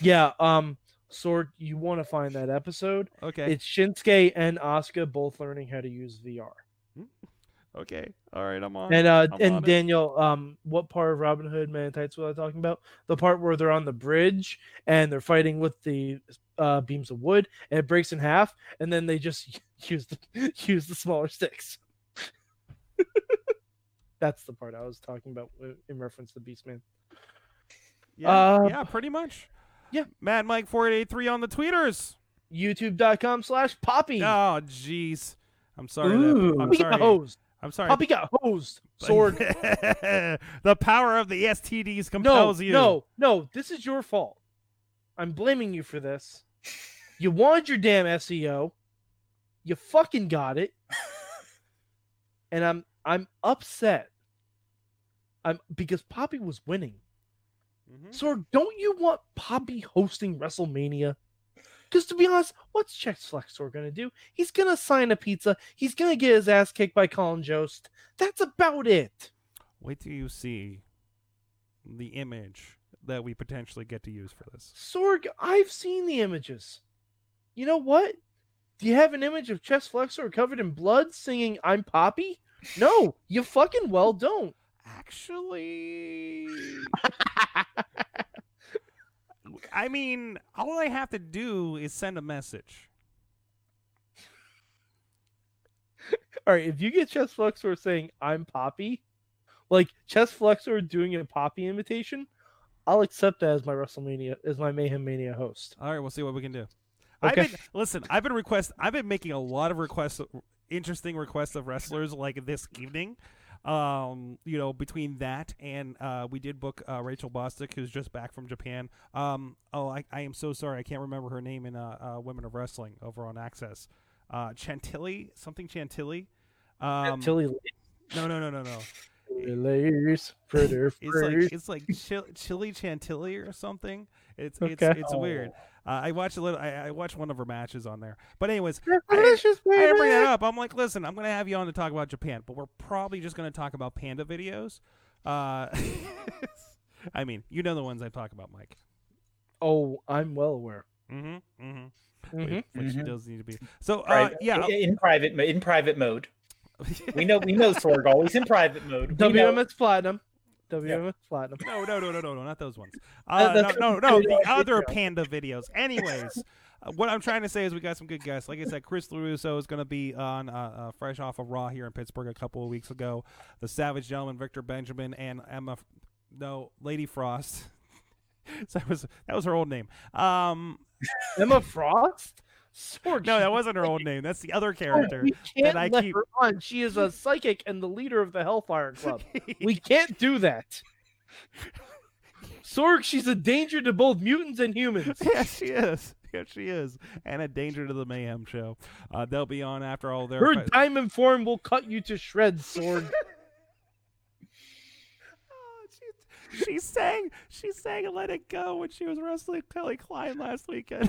Speaker 2: Yeah. Um. Sorg, you want to find that episode?
Speaker 1: Okay.
Speaker 2: It's Shinsuke and Asuka both learning how to use VR.
Speaker 1: Okay. All right. I'm on.
Speaker 2: And uh,
Speaker 1: I'm
Speaker 2: and
Speaker 1: on.
Speaker 2: Daniel, um, what part of Robin Hood Man in Tights was I talking about? The part where they're on the bridge and they're fighting with the uh, beams of wood, and it breaks in half, and then they just use the use the smaller sticks. That's the part I was talking about in reference to Beastman.
Speaker 1: Yeah.
Speaker 2: uh,
Speaker 1: yeah. Pretty much.
Speaker 2: yeah.
Speaker 1: Mad Mike four eight eight three on the tweeters.
Speaker 2: YouTube.com slash Poppy.
Speaker 1: Oh, jeez. I'm sorry.
Speaker 3: Ooh.
Speaker 1: That, I'm sorry.
Speaker 2: hosed.
Speaker 1: I'm sorry.
Speaker 2: Poppy got hosed. Sorg.
Speaker 1: the power of the STDs
Speaker 2: No,
Speaker 1: compels you.
Speaker 2: no, no. This is your fault. I'm blaming you for this. You wanted your damn SEO. You fucking got it. and I'm I'm upset. I'm because Poppy was winning.
Speaker 1: Mhm.
Speaker 2: So don't you want Poppy hosting WrestleMania? Because to be honest, what's Chest Flexor gonna do? He's gonna sign a pizza. He's gonna get his ass kicked by Colin Jost. That's about it.
Speaker 1: Wait till you see the image that we potentially get to use for this.
Speaker 2: Sorg, I've seen the images. You know what? Do you have an image of Chest Flexor covered in blood singing I'm Poppy? No, you fucking well don't.
Speaker 1: Actually, I mean, all I have to do is send a message.
Speaker 2: All right, if you get Chest Flexor saying I'm Poppy, like Chest Flexor doing a Poppy imitation, I'll accept that as my WrestleMania, as my Mayhem Mania host.
Speaker 1: All right, we'll see what we can do.
Speaker 2: Okay.
Speaker 1: I've been listen. I've been request. I've been making a lot of requests, interesting requests of wrestlers like this evening. Um, you know, between that and uh, we did book uh, Rachel Bostic, who's just back from Japan. Um, oh, I, I am so sorry, I can't remember her name in uh, uh, Women of Wrestling over on Access. Uh, Chantilly, something Chantilly. Um,
Speaker 2: Tilly
Speaker 1: no, no, no, no, no.
Speaker 2: Lace, pretty
Speaker 1: It's like it's like chil- chili chantilly or something. It's
Speaker 2: Okay.
Speaker 1: it's it's weird. Uh, I watched a little. I, I watched one of her matches on there. But anyways,
Speaker 2: Delicious,
Speaker 1: I didn't bring that up. I'm like, listen, I'm gonna have you on to talk about Japan, but we're probably just gonna talk about panda videos. Uh, I mean, you know the ones I talk about, Mike.
Speaker 2: Oh, I'm well aware.
Speaker 1: Mm-hmm. Mm-hmm.
Speaker 2: Mhm.
Speaker 1: Which
Speaker 3: Mhm.
Speaker 1: does need to be. So, uh, yeah.
Speaker 3: in private in private mode. We know we know Sorg always in private mode. We know.
Speaker 2: WMS Platinum. WMS Platinum.
Speaker 1: No, no, no, no, no, no, not those ones.
Speaker 2: Uh,
Speaker 1: Uh, no, no, no, the other panda videos. Anyways, uh, what I'm trying to say is we got some good guests. Like I said, Chris LaRusso is going to be on uh, uh, fresh off of Raw here in Pittsburgh a couple of weeks ago. The Savage Gentleman, Victor Benjamin, and Emma, no, Lady Frost. so that was that was her old name. Um,
Speaker 2: Emma Frost. Sorg,
Speaker 1: No, that wasn't her own name. That's the other character.
Speaker 2: We can't
Speaker 1: that I
Speaker 2: let
Speaker 1: keep-
Speaker 2: her on. She is a psychic and the leader of the Hellfire Club. we can't do that. Sorg, she's a danger to both mutants and humans.
Speaker 1: yeah, she is. Yeah, she is. And a danger to the Mayhem show. Uh, they'll be on after all their.
Speaker 2: Her diamond form will cut you to shreds, Sorg.
Speaker 1: Oh, she, she sang. She sang "Let It Go" when she was wrestling Kelly Klein last weekend.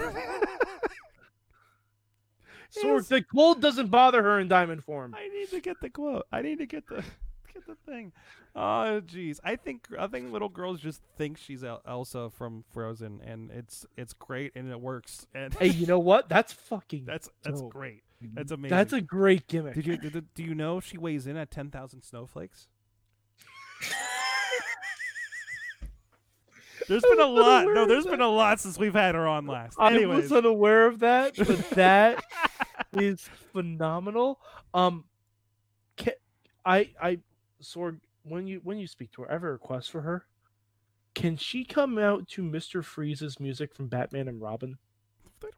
Speaker 2: Sorg, the cold doesn't bother her in diamond form.
Speaker 1: I need to get the quote. I need to get the get the thing. Oh, jeez. I think I think little girls just think she's El- Elsa from Frozen, and it's it's great and it works. And
Speaker 2: Hey, you know what? That's fucking.
Speaker 1: that's that's
Speaker 2: dope.
Speaker 1: great. That's amazing.
Speaker 2: That's a great gimmick.
Speaker 1: Did you did, do you know she weighs in at ten thousand snowflakes? There's been a lot. No, there's been a lot since we've had her on last.
Speaker 2: I
Speaker 1: Anyways,
Speaker 2: was unaware of that, but that is phenomenal. Um, ca I I Sorg, when you when you speak to her, I have a request for her. Can she come out to Mister Freeze's music from Batman and Robin?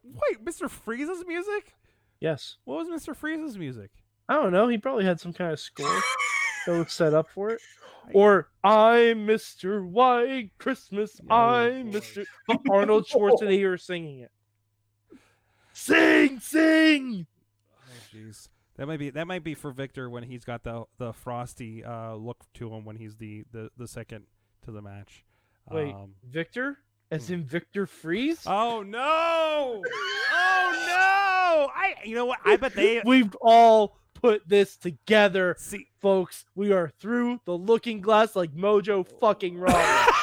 Speaker 1: wait, Mr. Freeze's music?
Speaker 2: Yes.
Speaker 1: What was Mr. Freeze's music?
Speaker 2: I don't know. He probably had some kind of score that was set up for it. Or I'm Mr. White Christmas. I'm. Mr. Arnold Schwarzenegger singing it. Sing, sing.
Speaker 1: Oh, jeez. That might be that might be for Victor when he's got the the frosty uh, look to him when he's the, the, the second to the match.
Speaker 2: Wait,
Speaker 1: Um,
Speaker 2: Victor? As
Speaker 1: hmm.
Speaker 2: in Victor Freeze?
Speaker 1: oh no! Oh no! I you know what? I bet they
Speaker 2: We've all put this together,
Speaker 1: see.
Speaker 2: folks. We are through the looking glass like Mojo fucking Raw.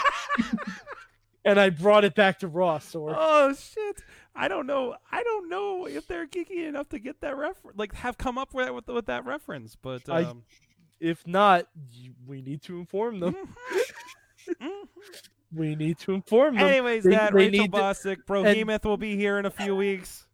Speaker 2: and I brought it back to Raw, Sorg.
Speaker 1: Oh shit! I don't know. I don't know if they're geeky enough to get that reference, like have come up with with, with that reference. But
Speaker 2: I-
Speaker 1: um,
Speaker 2: If not, we need to inform them.
Speaker 1: mhm.
Speaker 2: We need to inform them.
Speaker 1: anyways,
Speaker 2: They-
Speaker 1: that
Speaker 2: they
Speaker 1: Rachel
Speaker 2: need to-
Speaker 1: Bostic, Brohemoth will be here in a few weeks.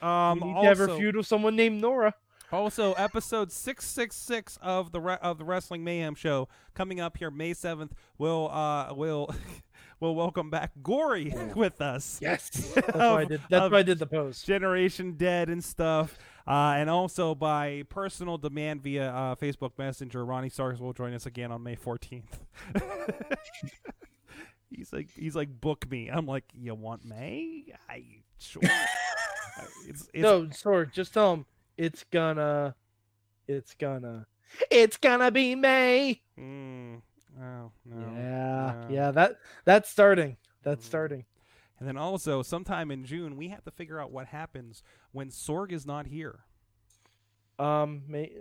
Speaker 1: Um,
Speaker 2: we need to have a
Speaker 1: also-
Speaker 2: feud with someone named Nora.
Speaker 1: Also, episode six six six of the re- of the Wrestling Mayhem show coming up here May seventh. Will uh will will welcome back Gory with us.
Speaker 2: Yes, that's why I did. That's why I did the post.
Speaker 1: Generation Dead and stuff. Uh, and also by personal demand via uh, Facebook Messenger, Ronnie Stars will join us again on May 14th. he's like, he's like, book me. I'm like, you want May? I sure. It's, it's,
Speaker 2: no, Sorg, just tell him it's gonna, it's gonna, it's gonna be May.
Speaker 1: Mm, oh no.
Speaker 2: yeah,
Speaker 1: no.
Speaker 2: yeah. That that's starting. That's
Speaker 1: Mm.
Speaker 2: starting.
Speaker 1: And then also, sometime in June, we have to figure out what happens when Sorg is not here.
Speaker 2: Um, May,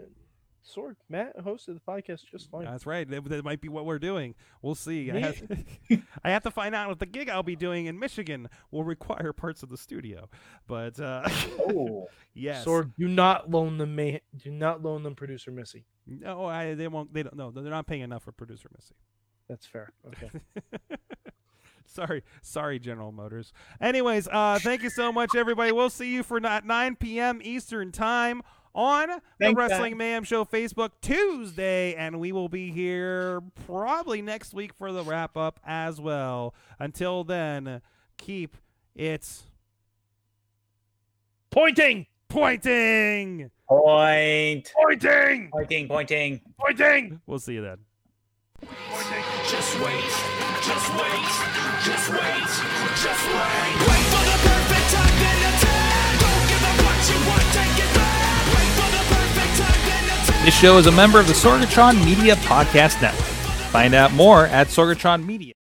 Speaker 2: Sorg Matt hosted the podcast just fine.
Speaker 1: That's right. That, that might be what we're doing. We'll see. I have, I have to find out if the gig I'll be doing in Michigan will require parts of the studio. But uh,
Speaker 3: Oh,
Speaker 1: yes,
Speaker 2: Sorg, do not loan them. May, do not loan them producer Missy.
Speaker 1: No, I, they won't. They don't. No, they're not paying enough for producer Missy.
Speaker 2: That's fair. Okay.
Speaker 1: sorry, sorry, General Motors. Anyways, uh, thank you so much, everybody. We'll see you for not 9 p.m. Eastern time on the Wrestling
Speaker 3: guys.
Speaker 1: Mayhem Show Facebook Tuesday, and we will be here probably next week for the wrap up as well. Until then, keep it
Speaker 2: Pointing.
Speaker 1: pointing,
Speaker 3: point,
Speaker 1: pointing,
Speaker 3: pointing, pointing.
Speaker 1: pointing. We'll see you then.
Speaker 4: Just wait, just wait, just wait, just wait. Wait for the perfect time, then attack. Don't give up what you want, take it back. Wait for the perfect time, then attack.
Speaker 5: This show is a member of the Sorgatron Media Podcast Network. Find out more at Sorgatron Media.